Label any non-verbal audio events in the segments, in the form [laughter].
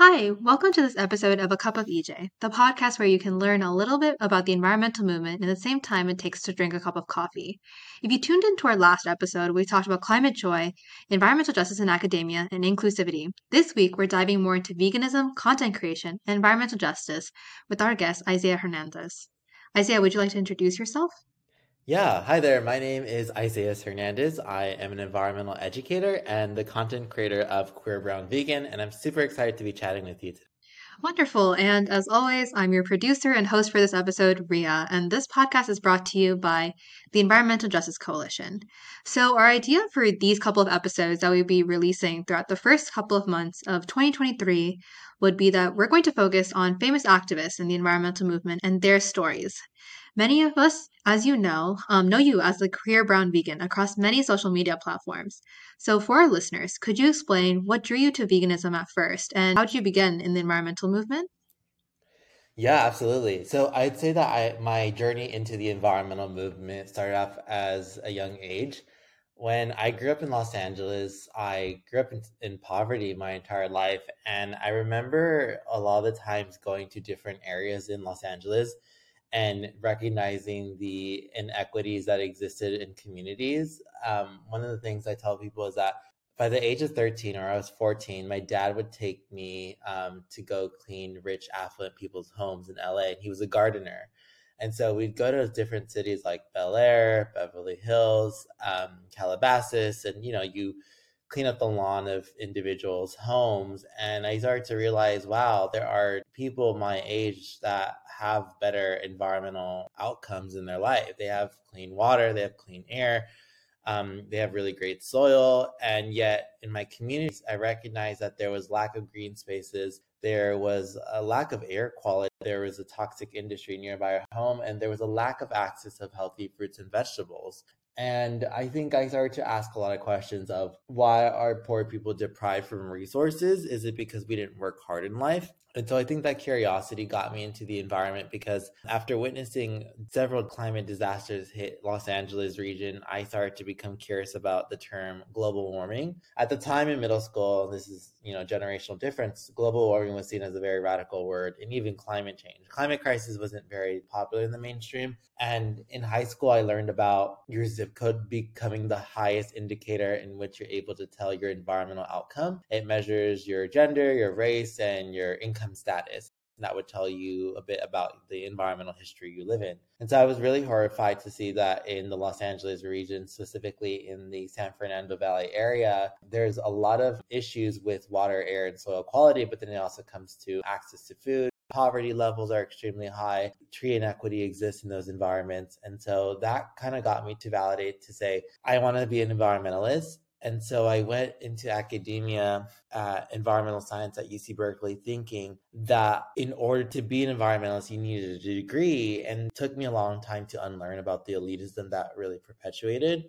Hi, welcome to this episode of A Cup of EJ, the podcast where you can learn a little bit about the environmental movement in the same time it takes to drink a cup of coffee. If you tuned into our last episode, we talked about climate joy, environmental justice in academia, and inclusivity. This week, we're diving more into veganism, content creation, and environmental justice with our guest, Isaias Hernandez. Isaias, would you like to introduce yourself? Yeah, hi there. My name is Isaias Hernandez. I am an environmental educator and the content creator of Queer Brown Vegan, and I'm super excited to be chatting with you today. Wonderful. And as always, I'm your producer and host for this episode, Rhea. And this podcast is brought to you by the Environmental Justice Coalition. So, our idea for these couple of episodes that we'll be releasing throughout the first couple of months of 2023 would be that we're going to focus on famous activists in the environmental movement and their stories. Many of us, as you know, um, know you as the queer brown vegan across many social media platforms. So, for our listeners, could you explain what drew you to veganism at first and how did you begin in the environmental movement? Yeah, absolutely. So I'd say that I, my journey into the environmental movement started off as a young age. When I grew up in Los Angeles, I grew up in, in poverty my entire life. And I remember a lot of the times going to different areas in Los Angeles and recognizing the inequities that existed in communities. Um, one of the things I tell people is that by the age of 13 or I was 14, my dad would take me um, to go clean rich, affluent people's homes in LA. And he was a gardener. And so we'd go to different cities like Bel Air, Beverly Hills, um, Calabasas, and you know, you clean up the lawn of individuals' homes. And I started to realize, wow, there are people my age that have better environmental outcomes in their life. They have clean water, they have clean air, um, they have really great soil. And yet, in my communities, I recognized that there was lack of green spaces. There was a lack of air quality. There was a toxic industry nearby our home, and there was a lack of access of healthy fruits and vegetables. And I think I started to ask a lot of questions of why are poor people deprived from resources? Is it because we didn't work hard in life? And so I think that curiosity got me into the environment because after witnessing several climate disasters hit Los Angeles region, I started to become curious about the term global warming. At the time in middle school, this is, you know, generational difference, global warming was seen as a very radical word and even climate change. Climate crisis wasn't very popular in the mainstream. And in high school, I learned about your zip code becoming the highest indicator in which you're able to tell your environmental outcome. It measures your gender, your race, and your income status. That would tell you a bit about the environmental history you live in. And so I was really horrified to see that in the Los Angeles region, specifically in the San Fernando Valley area, there's a lot of issues with water, air, and soil quality, but then it also comes to access to food poverty levels are extremely high tree inequity exists in those environments and so that kind of got me to validate to say i want to be an environmentalist and so I went into academia, uh, environmental science at UC Berkeley, thinking that in order to be an environmentalist, you needed a degree. And took me a long time to unlearn about the elitism that really perpetuated.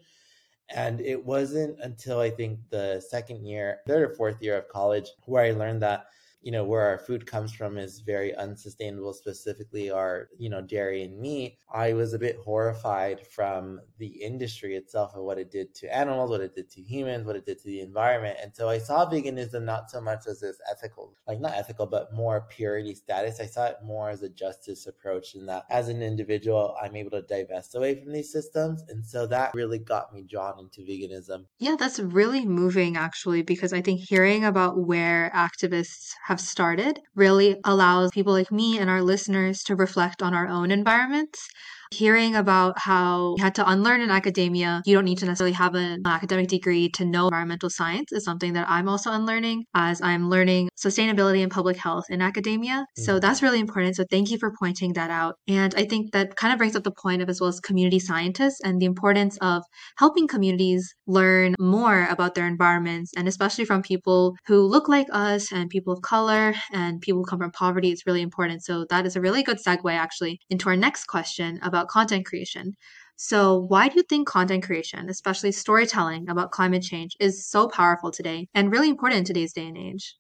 And it wasn't until I think the second year, third or fourth year of college, where I learned that you know where our food comes from is very unsustainable specifically our you know dairy and meat i was a bit horrified from the industry itself and what it did to animals what it did to humans what it did to the environment. And so i saw veganism not so much as this ethical like not ethical but more purity status. I saw it more as a justice approach in that as an individual i'm able to divest away from these systems. And so that really got me drawn into veganism. Yeah that's really moving actually because i think hearing about where activists have started really allows people like me and our listeners to reflect on our own environments hearing about how you had to unlearn in academia. You don't need to necessarily have an academic degree to know environmental science is something that I'm also unlearning as I'm learning sustainability and public health in academia. Mm-hmm. So that's really important. So thank you for pointing that out. And I think that kind of brings up the point of as well as community scientists and the importance of helping communities learn more about their environments and especially from people who look like us and people of color and people who come from poverty. It's really important. So that is a really good segue actually into our next question about about content creation. So, why do you think content creation, especially storytelling about climate change, is so powerful today and really important in today's day and age?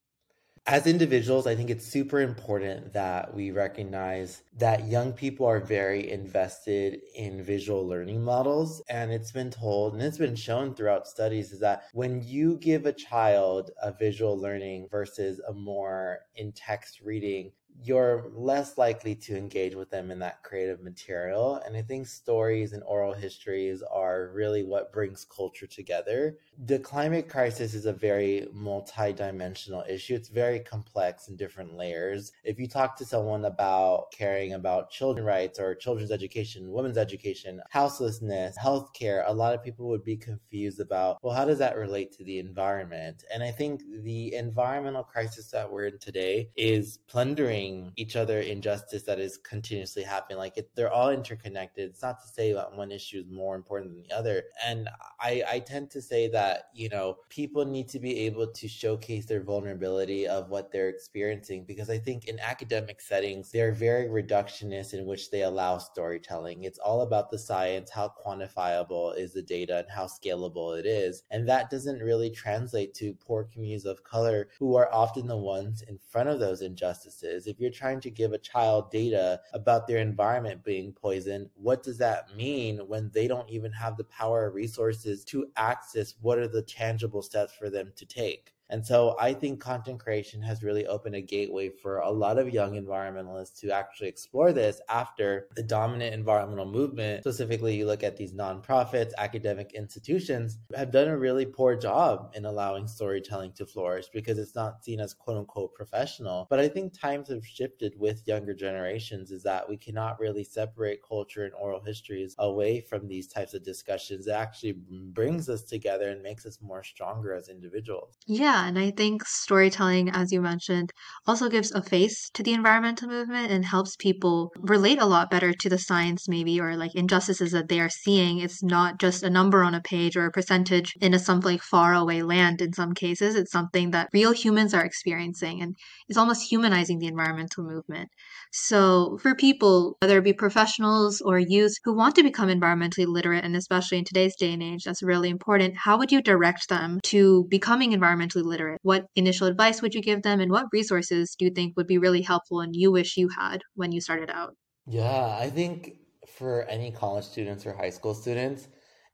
as individuals, I think it's super important that we recognize that young people are very invested in visual learning models. And it's been told, and it's been shown throughout studies, is that when you give a child a visual learning versus a more in text reading, you're less likely to engage with them in that creative material. And I think stories and oral histories are really what brings culture together. The climate crisis is a very multi-dimensional issue. It's very complex in different layers. If you talk to someone about caring about children rights or children's education, women's education, houselessness, healthcare, a lot of people would be confused about, well, how does that relate to the environment? And I think the environmental crisis that we're in today is plundering each other injustice that is continuously happening. Like it, they're all interconnected. It's not to say that one issue is more important than the other. And I, I tend to say that, you know, people need to be able to showcase their vulnerability of what they're experiencing because I think in academic settings, they're very reductionist in which they allow storytelling. It's all about the science, how quantifiable is the data and how scalable it is. And that doesn't really translate to poor communities of color who are often the ones in front of those injustices. If you're trying to give a child data about their environment being poisoned, what does that mean when they don't even have the power or resources to access what are the tangible steps for them to take? And so I think content creation has really opened a gateway for a lot of young environmentalists to actually explore this after the dominant environmental movement, specifically, you look at these nonprofits, academic institutions, have done a really poor job in allowing storytelling to flourish because it's not seen as quote unquote professional. But I think times have shifted with younger generations, is that we cannot really separate culture and oral histories away from these types of discussions. It actually brings us together and makes us more stronger as individuals. Yeah, yeah, and I think storytelling, as you mentioned, also gives a face to the environmental movement and helps people relate a lot better to the science, maybe, or like injustices that they are seeing. It's not just a number on a page or a percentage in a some like far away land in some cases. It's something that real humans are experiencing and it's almost humanizing the environmental movement. So for people, whether it be professionals or youth who want to become environmentally literate, and especially in today's day and age, that's really important. How would you direct them to becoming environmentally literate? What initial advice would you give them, and what resources do you think would be really helpful and you wish you had when you started out? Yeah, I think for any college students or high school students,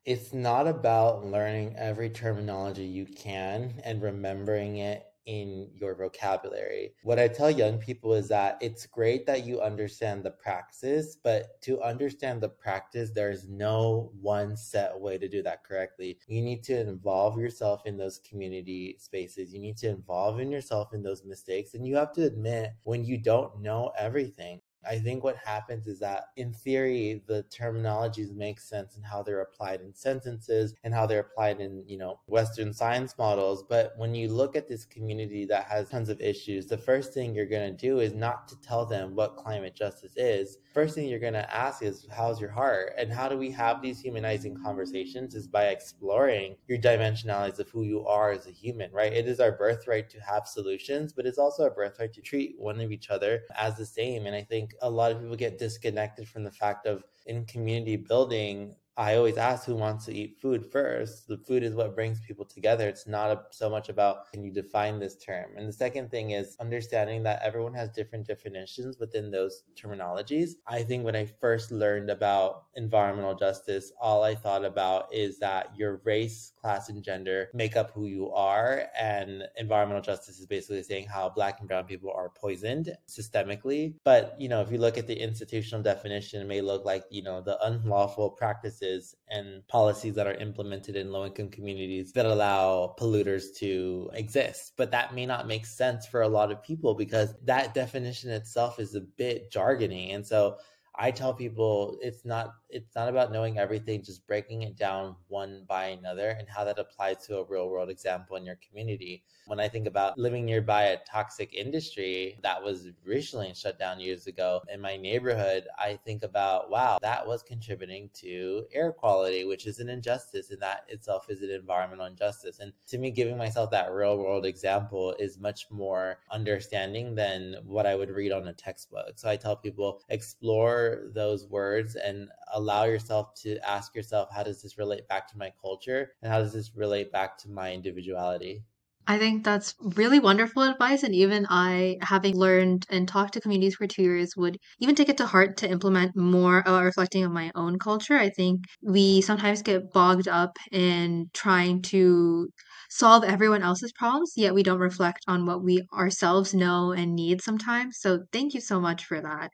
it's not about learning every terminology you can and remembering it in your vocabulary. What I tell young people is that it's great that you understand the practice, but to understand the practice, there's no one set way to do that correctly. You need to involve yourself in those community spaces. You need to involve in yourself in those mistakes. And you have to admit when you don't know everything. I think what happens is that in theory, the terminologies make sense and how they're applied in sentences and how they're applied in, you know, Western science models. But when you look at this community that has tons of issues, the first thing you're going to do is not to tell them what climate justice is. First thing you're going to ask is, how's your heart? And how do we have these humanizing conversations is by exploring your dimensionalities of who you are as a human, right? It is our birthright to have solutions, but it's also our birthright to treat one of each other as the same. And I think a lot of people get disconnected from the fact of in community building I always ask who wants to eat food first. The food is what brings people together. It's not a, so much about can you define this term. And the second thing is understanding that everyone has different definitions within those terminologies. I think when I first learned about environmental justice, all I thought about is that your race, class, and gender make up who you are. And environmental justice is basically saying how black and brown people are poisoned systemically. But, you know, if you look at the institutional definition, it may look like, you know, the unlawful practices practices and policies that are implemented in low income communities that allow polluters to exist. But that may not make sense for a lot of people because that definition itself is a bit jargony. And so I tell people it's not it's not about knowing everything, just breaking it down one by another and how that applies to a real world example in your community. When I think about living nearby a toxic industry that was recently shut down years ago in my neighborhood, I think about, wow, that was contributing to air quality, which is an injustice, and that itself is an environmental injustice. And to me, giving myself that real world example is much more understanding than what I would read on a textbook. So I tell people explore those words and allow yourself to ask yourself, how does this relate back to my culture? And how does this relate back to my individuality? I think that's really wonderful advice. And even I, having learned and talked to communities for two years, would even take it to heart to implement more about reflecting on my own culture. I think we sometimes get bogged up in trying to solve everyone else's problems, yet we don't reflect on what we ourselves know and need sometimes. So thank you so much for that.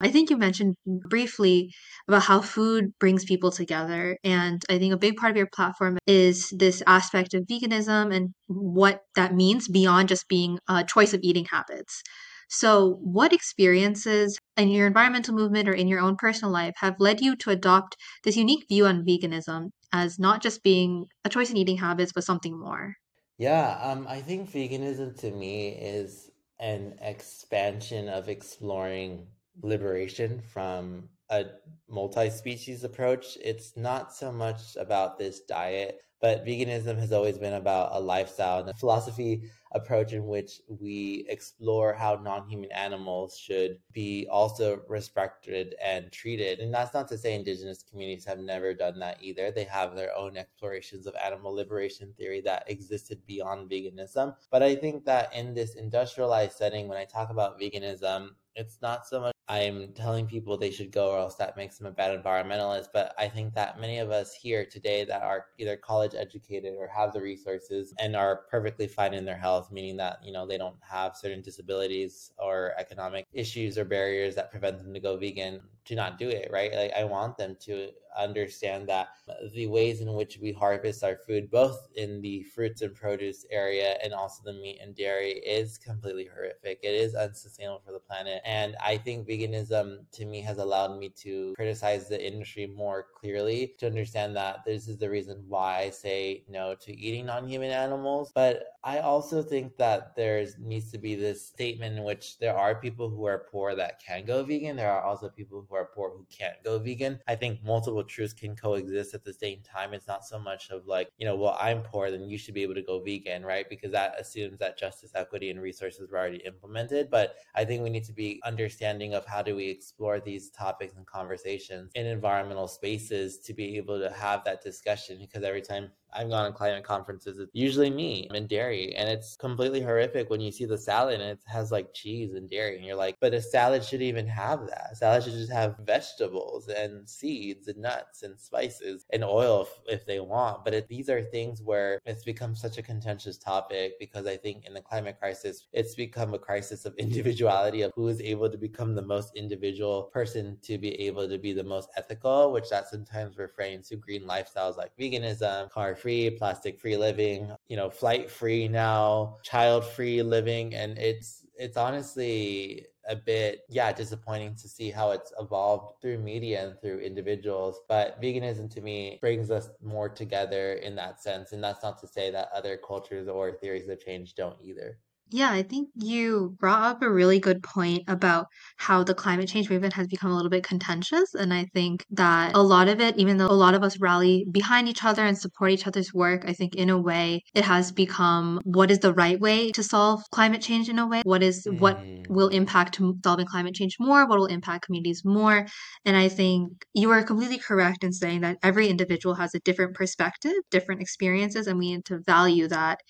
I think you mentioned briefly about how food brings people together. And I think a big part of your platform is this aspect of veganism and what that means beyond just being a choice of eating habits. So, what experiences in your environmental movement or in your own personal life have led you to adopt this unique view on veganism as not just being a choice in eating habits, but something more? Yeah, um, I think veganism to me is an expansion of exploring liberation from a multi-species approach. It's not so much about this diet, but veganism has always been about a lifestyle and a philosophy approach in which we explore how non-human animals should be also respected and treated. And that's not to say indigenous communities have never done that either. They have their own explorations of animal liberation theory that existed beyond veganism. But I think that in this industrialized setting, when I talk about veganism, it's not so much I'm telling people they should go or else that makes them a bad environmentalist. But I think that many of us here today that are either college educated or have the resources and are perfectly fine in their health, meaning that, you know, they don't have certain disabilities or economic issues or barriers that prevent them to go vegan, to not do it, right? Like I want them to understand that the ways in which we harvest our food, both in the fruits and produce area and also the meat and dairy, is completely horrific. It is unsustainable for the planet. And I think veganism to me has allowed me to criticize the industry more clearly to understand that this is the reason why I say no to eating non human animals. But I also think that there needs to be this statement in which there are people who are poor that can go vegan. There are also people who are poor who can't go vegan. I think multiple truths can coexist at the same time. It's not so much of like, you know, well, I'm poor, then you should be able to go vegan, right? Because that assumes that justice, equity, and resources were already implemented. But I think we need to be understanding of how do we explore these topics and conversations in environmental spaces to be able to have that discussion. Because every time I've gone on climate conferences. It's usually me and dairy, and it's completely horrific when you see the salad and it has like cheese and dairy, and you're like, but a salad should even have that. Salad should just have vegetables and seeds and nuts and spices and oil if, if they want. But it, these are things where it's become such a contentious topic because I think in the climate crisis, it's become a crisis of [laughs] individuality of who is able to become the most individual person to be able to be the most ethical, which that sometimes refrains to green lifestyles like veganism, car free, plastic free living, you know, flight free now, child free living. And it's, it's honestly a bit, yeah, disappointing to see how it's evolved through media and through individuals. But veganism to me brings us more together in that sense. And that's not to say that other cultures or theories of change don't either. Yeah, I think you brought up a really good point about how the climate change movement has become a little bit contentious. And I think that a lot of it, even though a lot of us rally behind each other and support each other's work, I think in a way it has become what is the right way to solve climate change in a way? What is mm. what will impact solving climate change more? What will impact communities more? And I think you are completely correct in saying that every individual has a different perspective, different experiences, and we need to value that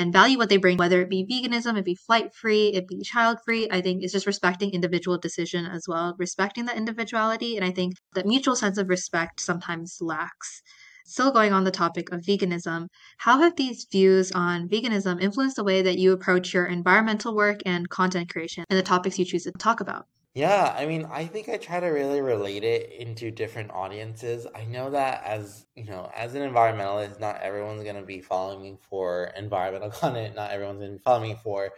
and value what they bring, whether it be veganism, it be flight free, it be child free. I think it's just respecting individual decision as well, respecting that individuality. And I think that mutual sense of respect sometimes lacks. Still going on the topic of veganism, how have these views on veganism influenced the way that you approach your environmental work and content creation and the topics you choose to talk about? Yeah, I mean, I think I try to really relate it into different audiences. I know that as, you know, as an environmentalist, not everyone's going to be following me for environmental [laughs] content. Not everyone's going to be following me for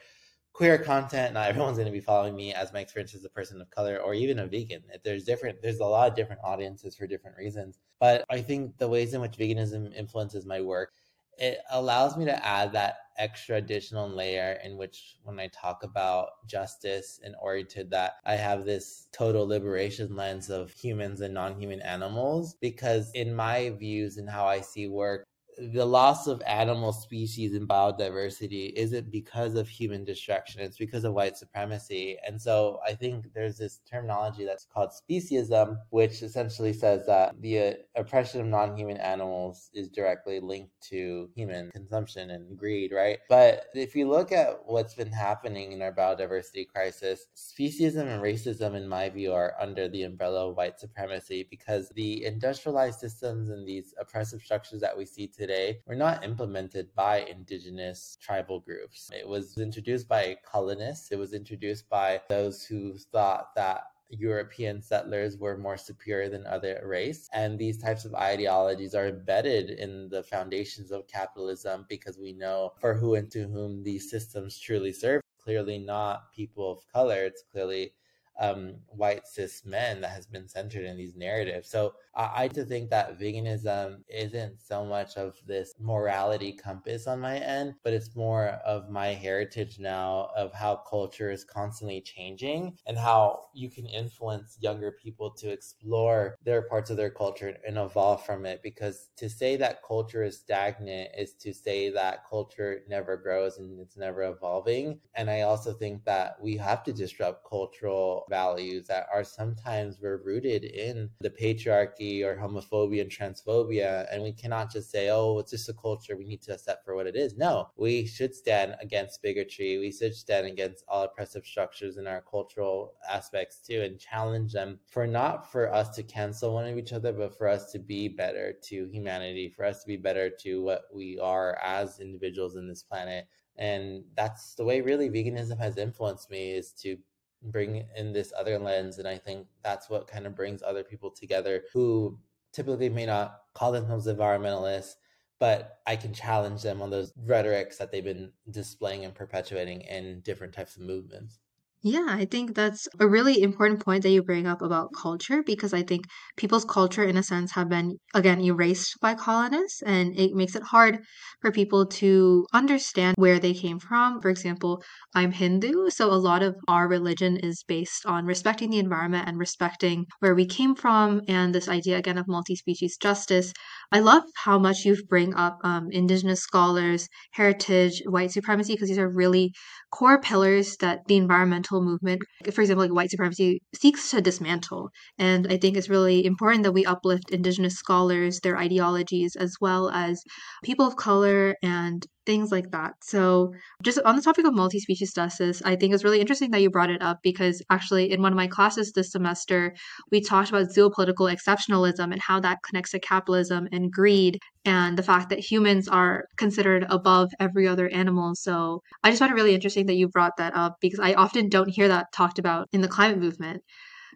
queer content. Not everyone's going to be following me as my experience as a person of color or even a vegan. There's different, there's a lot of different audiences for different reasons. But I think the ways in which veganism influences my work it allows me to add that extra additional layer in which when I talk about justice and oriented that I have this total liberation lens of humans and non-human animals because in my views and how I see work the loss of animal species and biodiversity isn't because of human destruction it's because of white supremacy. And so i think there's this terminology that's called speciesism which essentially says that the uh, oppression of non-human animals is directly linked to human consumption and greed right? But if you look at what's been happening in our biodiversity crisis speciesism and racism in my view are under the umbrella of white supremacy because the industrialized systems and these oppressive structures that we see today today were not implemented by indigenous tribal groups. It was introduced by colonists, it was introduced by those who thought that European settlers were more superior than other race. And these types of ideologies are embedded in the foundations of capitalism because we know for who and to whom these systems truly serve. Clearly not people of color. It's clearly um, white cis men that has been centered in these narratives. So I, I to think that veganism isn't so much of this morality compass on my end, but it's more of my heritage now of how culture is constantly changing and how you can influence younger people to explore their parts of their culture and evolve from it. Because to say that culture is stagnant is to say that culture never grows and it's never evolving. And I also think that we have to disrupt cultural values that are sometimes we're rooted in the patriarchy or homophobia and transphobia. And we cannot just say, oh, it's just a culture we need to accept for what it is. No, we should stand against bigotry. We should stand against all oppressive structures in our cultural aspects too and challenge them for not for us to cancel one of each other, but for us to be better to humanity, for us to be better to what we are as individuals in this planet and that's the way really veganism has influenced me is to bring in this other lens. And I think that's what kind of brings other people together who typically may not call themselves environmentalists, but I can challenge them on those rhetorics that they've been displaying and perpetuating in different types of movements. Yeah, I think that's a really important point that you bring up about culture because I think people's culture, in a sense, have been, again, erased by colonists, and it makes it hard for people to understand where they came from. For example, I'm Hindu, so a lot of our religion is based on respecting the environment and respecting where we came from, and this idea, again, of multi species justice. I love how much you bring up um, indigenous scholars, heritage, white supremacy, because these are really core pillars that the environmental movement, for example, like white supremacy, seeks to dismantle. And I think it's really important that we uplift Indigenous scholars, their ideologies, as well as people of color and things like that. So, just on the topic of multi species justice, I think it's really interesting that you brought it up because actually, in one of my classes this semester, we talked about zoopolitical exceptionalism and how that connects to capitalism and greed and the fact that humans are considered above every other animal. So, I just found it really interesting that you brought that up because I often don't hear that talked about in the climate movement.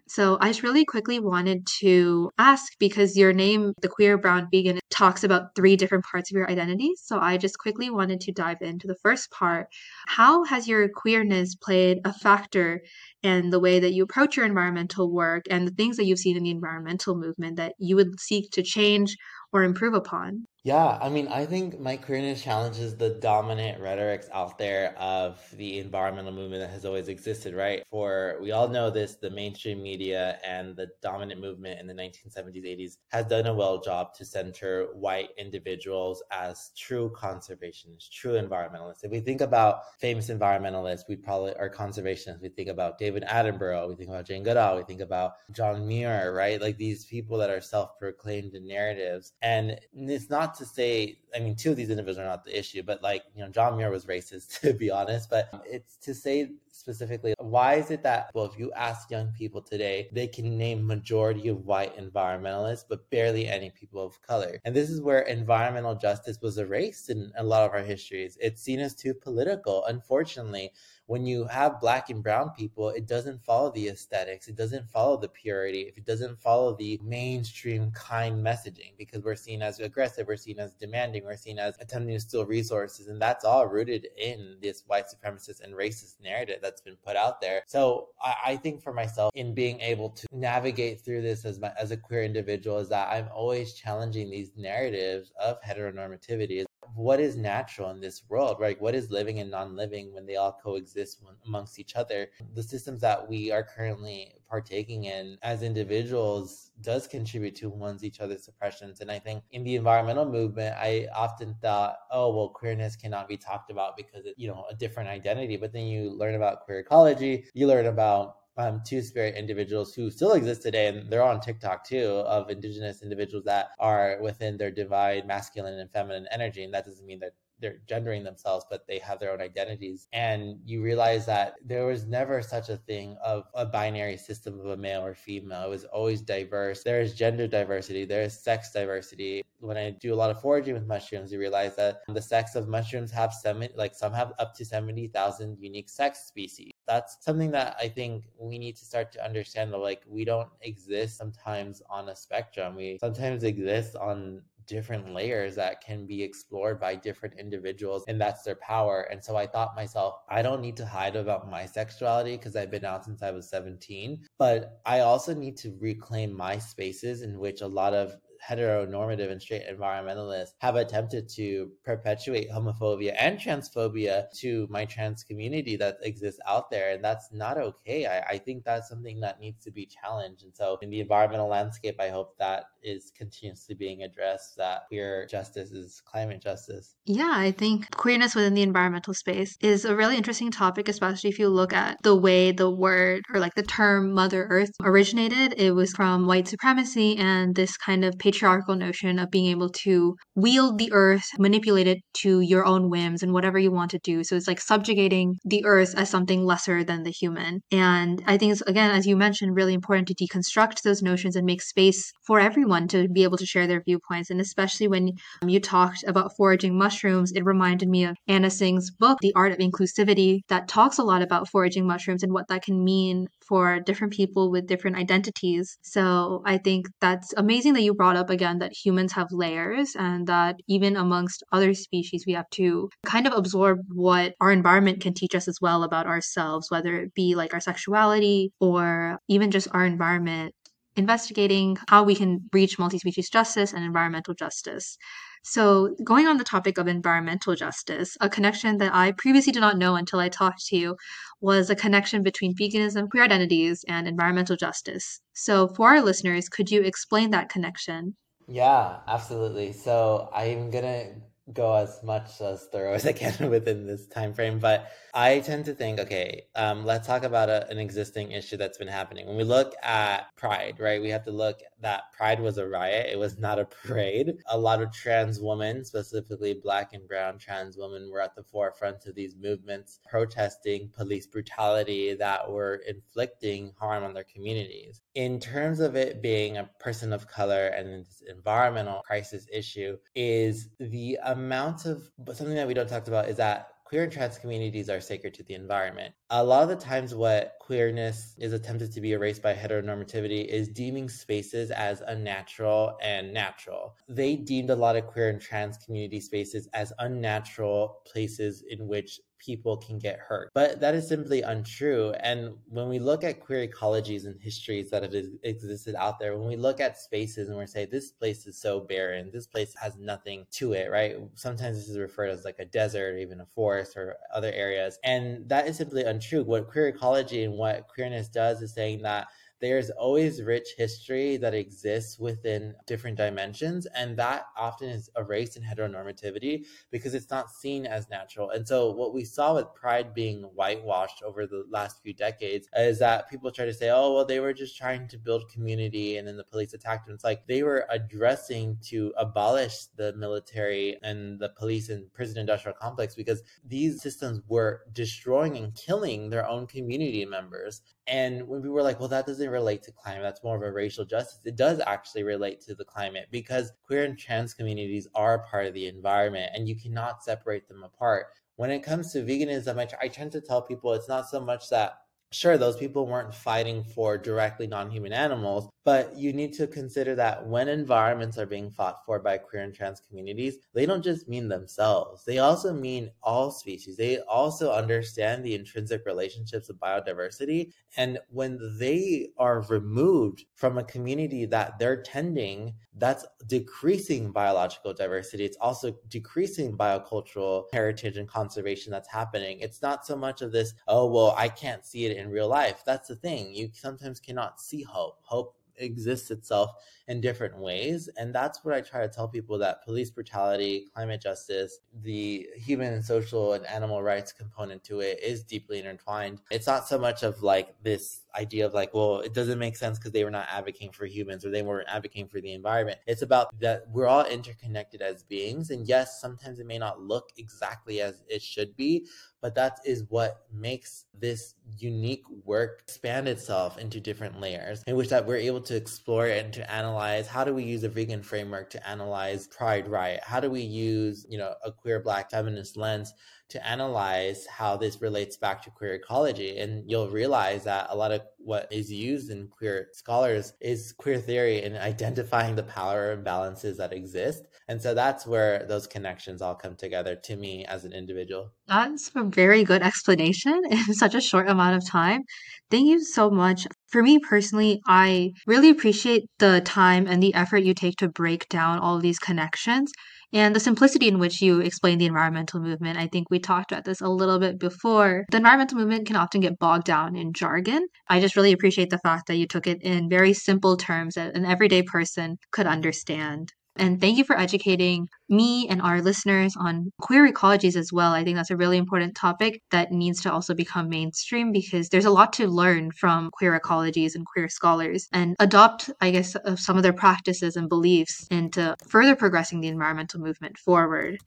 So I just really quickly wanted to ask because your name, the queer brown vegan, talks about three different parts of your identity. So I just quickly wanted to dive into the first part. How has your queerness played a factor in the way that you approach your environmental work and the things that you've seen in the environmental movement that you would seek to change or improve upon? Yeah, I mean, I think my queerness challenges the dominant rhetorics out there of the environmental movement that has always existed, right? For we all know this, the mainstream media and the dominant movement in the 1970s, 80s has done a well job to center white individuals as true conservationists, true environmentalists. If we think about famous environmentalists, we probably are conservationists. We think about David Attenborough, we think about Jane Goodall, we think about John Muir, right? Like these people that are self-proclaimed narratives. And it's not to say, I mean, two of these individuals are not the issue, but like, you know, John Muir was racist, [laughs] to be honest. But it's to say specifically, why is it that, well, if you ask young people today, they can name majority of white environmentalists, but barely any people of color? And this is where environmental justice was erased in a lot of our histories. It's seen as too political, unfortunately when you have black and brown people, it doesn't follow the aesthetics. It doesn't follow the purity. If it doesn't follow the mainstream kind messaging, because we're seen as aggressive, we're seen as demanding, we're seen as attempting to steal resources. And that's all rooted in this white supremacist and racist narrative that's been put out there. So I, I think for myself, in being able to navigate through this as, my, as a queer individual, is that I'm always challenging these narratives of heteronormativity what is natural in this world, right? What is living and non living when they all coexist amongst each other? The systems that we are currently partaking in as individuals does contribute to one's each other's oppressions. And I think in the environmental movement, I often thought, oh, well, queerness cannot be talked about because it's, you know, a different identity. But then you learn about queer ecology, you learn about um, two spirit individuals who still exist today, and they're on TikTok too, of indigenous individuals that are within their divine masculine and feminine energy. And that doesn't mean that they're gendering themselves, but they have their own identities. And you realize that there was never such a thing of a binary system of a male or female. It was always diverse. There is gender diversity, there is sex diversity. When I do a lot of foraging with mushrooms, you realize that the sex of mushrooms have seven, like some have up to 70,000 unique sex species. That's something that I think we need to start to understand that like we don't exist sometimes on a spectrum. We sometimes exist on different layers that can be explored by different individuals and that's their power and so i thought myself i don't need to hide about my sexuality because i've been out since i was 17 but i also need to reclaim my spaces in which a lot of heteronormative and straight environmentalists have attempted to perpetuate homophobia and transphobia to my trans community that exists out there. And that's not okay. I, I think that's something that needs to be challenged. And so in the environmental landscape, I hope that is continuously being addressed, that queer justice is climate justice. Yeah, I think queerness within the environmental space is a really interesting topic, especially if you look at the way the word or like the term Mother Earth originated. It was from white supremacy and this kind of patriarchal notion of being able to wield the earth, manipulate it to your own whims and whatever you want to do. So it's like subjugating the earth as something lesser than the human. And I think it's, again, as you mentioned, really important to deconstruct those notions and make space for everyone to be able to share their viewpoints. And especially when you talked about foraging mushrooms, it reminded me of Anna Tsing's book, The Art of Inclusivity, that talks a lot about foraging mushrooms and what that can mean for different people with different identities. So I think that's amazing that you brought up again that humans have layers and that even amongst other species, we have to kind of absorb what our environment can teach us as well about ourselves, whether it be like our sexuality or even just our environment investigating how we can reach multi species justice and environmental justice. So, going on the topic of environmental justice, a connection that I previously did not know until I talked to you was a connection between veganism, queer identities, and environmental justice. So, for our listeners, could you explain that connection? Yeah, absolutely. So, I'm going to go as much as thorough [laughs] as I can within this time frame. But I tend to think, okay, um, let's talk about a, an existing issue that's been happening. When we look at Pride, right, we have to look that Pride was a riot. It was not a [laughs] parade. A lot of trans women, specifically Black and Brown trans women, were at the forefront of these movements, protesting police brutality that were inflicting harm on their communities. In terms of it being a person of color and this environmental crisis issue, is the amount of something that we don't talk about is that queer and trans communities are sacred to the environment. A lot of the times, what queerness is attempted to be erased by heteronormativity is deeming spaces as unnatural and natural. They deemed a lot of queer and trans community spaces as unnatural places in which people can get hurt. But that is simply untrue. And when we look at queer ecologies and histories that have existed out there, when we look at spaces and we say, this place is so barren, this place has nothing to it, right? Sometimes this is referred as like a desert or even a forest or other areas. And that is simply untrue. What queer ecology and what queerness does is saying that there's always rich history that exists within different dimensions and that often is erased in heteronormativity because it's not seen as natural. And so what we saw with pride being whitewashed over the last few decades is that people try to say oh well they were just trying to build community and then the police attacked them. It's like they were addressing to abolish the military and the police and prison industrial complex because these systems were destroying and killing their own community members. And when we were like, well, that doesn't relate to climate, that's more of a racial justice, it does actually relate to the climate because queer and trans communities are part of the environment and you cannot separate them apart. When it comes to veganism, I, I tend to tell people it's not so much that sure, those people weren't fighting for directly non human animals, but you need to consider that when environments are being fought for by queer and trans communities, they don't just mean themselves, they also mean all species. They also understand the intrinsic relationships of biodiversity. And when they are removed from a community that they're tending, that's decreasing biological diversity. It's also decreasing biocultural heritage and conservation that's happening. It's not so much of this, oh, well, I can't see it in real life. That's the thing. You sometimes cannot see hope. Hope exists itself in different ways. And that's what I try to tell people that police brutality, climate justice, the human and social and animal rights component to it is deeply intertwined. It's not so much of like this idea of like, well, it doesn't make sense because they were not advocating for humans or they weren't advocating for the environment. It's about that we're all interconnected as beings. And yes, sometimes it may not look exactly as it should be, but that is what makes this unique work expand itself into different layers in which that we're able to explore and to analyze how do we use a vegan framework to analyze pride riot how do we use you know a queer black feminist lens to analyze how this relates back to queer ecology. And you'll realize that a lot of what is used in queer scholars is queer theory and [laughs] identifying the power imbalances that exist. And so that's where those connections all come together to me as an individual. That's a very good explanation in such a short amount of time. Thank you so much. For me personally, I really appreciate the time and the effort you take to break down all these connections and the simplicity in which you explain the environmental movement. I think we talked about this a little bit before. The environmental movement can often get bogged down in jargon. I just really appreciate the fact that you took it in very simple terms that an everyday person could understand. And thank you for educating me and our listeners on queer ecologies as well. I think that's a really important topic that needs to also become mainstream because there's a lot to learn from queer ecologies and queer scholars and adopt, I guess, some of their practices and beliefs into further progressing the environmental movement forward.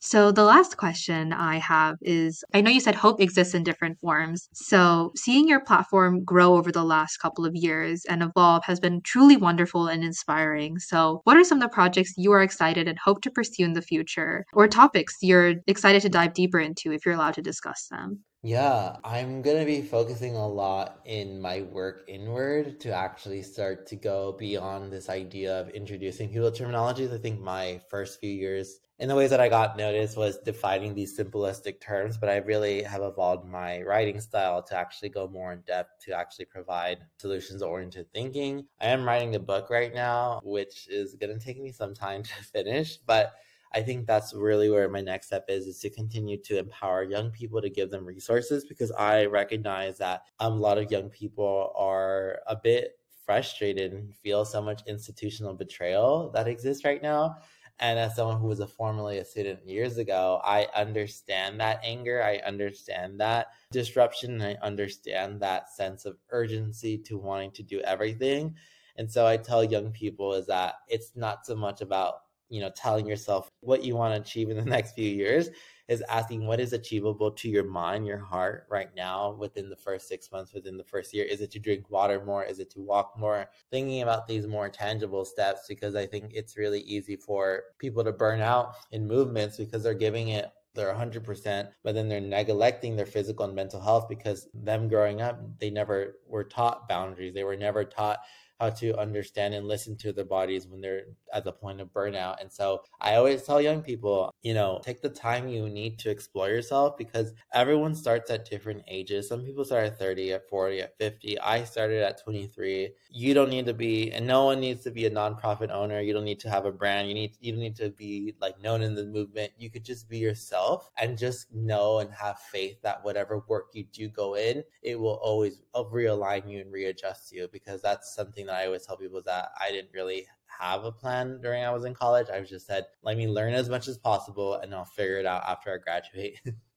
So, the last question I have is I know you said hope exists in different forms. So, seeing your platform grow over the last couple of years and evolve has been truly wonderful and inspiring. So, what are some of the projects you are excited and hope to pursue in the future, or topics you're excited to dive deeper into if you're allowed to discuss them? Yeah, I'm going to be focusing a lot in my work inward to actually start to go beyond this idea of introducing people terminologies. I think my first few years in the ways that I got noticed was defining these simplistic terms, but I really have evolved my writing style to actually go more in depth to actually provide solutions oriented thinking. I am writing a book right now, which is going to take me some time [laughs] to finish, but I think that's really where my next step is is to continue to empower young people to give them resources because I recognize that um, a lot of young people are a bit frustrated and feel so much institutional betrayal that exists right now and as someone who was a formerly a student years ago, I understand that anger. I understand that disruption. I understand that sense of urgency to wanting to do everything. And so I tell young people is that it's not so much about, you know, telling yourself what you want to achieve in the [laughs] next few years is asking what is achievable to your mind, your heart right now within the first six months, within the first year. Is it to drink water more? Is it to walk more? Thinking about these more tangible steps because I think it's really easy for people to burn out in movements because they're giving it they're 100% but then they're neglecting their physical and mental health because them growing up they never were taught boundaries they were never taught how to understand and listen to their bodies when they're at the point of burnout. And so I always tell young people, you know, take the time you need to explore yourself because everyone starts at different ages. Some people start at 30, at 40, at 50. I started at 23. You don't need to be, and no one needs to be a nonprofit owner. You don't need to have a brand. You need, you don't need to be like known in the movement. You could just be yourself and just know and have faith that whatever work you do go in, it will always uh, realign you and readjust you because that's something that I always tell people is that I didn't really have a plan during I was in college. I was just said, let me learn as much as possible and I'll figure it out after I graduate. [laughs]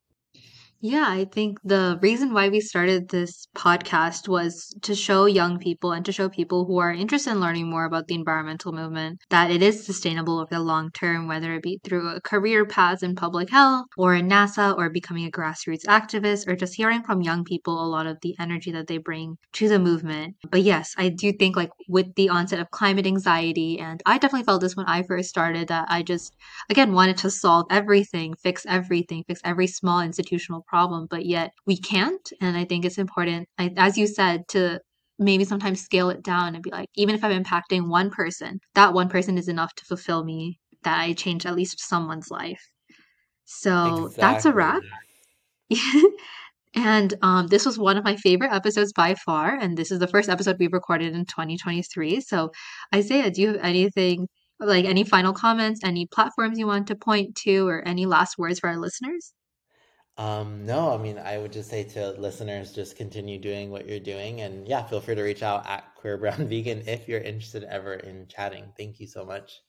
Yeah, I think the reason why we started this podcast was to show young people and to show people who are interested in learning more about the environmental movement that it is sustainable over the long term, whether it be through a career path in public health or in NASA or becoming a grassroots activist or just hearing from young people a lot of the energy that they bring to the movement. But yes, I do think like with the onset of climate anxiety, and I definitely felt this when I first started that I just, again, wanted to solve everything, fix everything, fix every small institutional problem, but yet we can't. And I think it's important, as you said, to maybe sometimes scale it down and be like, even if I'm impacting one person, that one person is enough to fulfill me that I change at least someone's life. So exactly. that's a wrap. [laughs] and um, this was one of my favorite episodes by far. And this is the first episode we've recorded in 2023. So, Isaias, do you have anything like any final comments, any platforms you want to point to, or any last words for our listeners? Um, no, I mean, I would just say to listeners, just continue doing what you're doing. And yeah, feel free to reach out at Queer Brown [laughs] Vegan if you're interested ever in chatting. Thank you so much.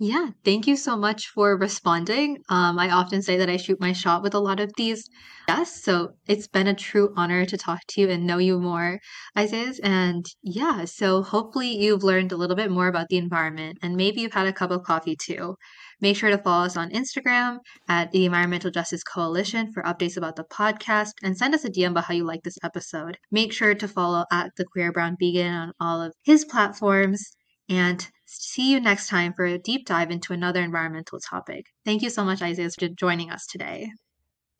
Yeah, thank you so much for responding. Um, I often say that I shoot my shot with a lot of these guests, so it's been a true honor to talk to you and know you more, Isaias. And yeah, so hopefully you've learned a little bit more about the environment and maybe you've had a cup of coffee too. Make sure to follow us on Instagram at the Environmental Justice Coalition for updates about the podcast and send us a DM about how you like this episode. Make sure to follow at the Queer Brown Vegan on all of his platforms and see you next time for a deep dive into another environmental topic. Thank you so much, Isaias, for joining us today.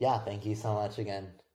Yeah, thank you so much again.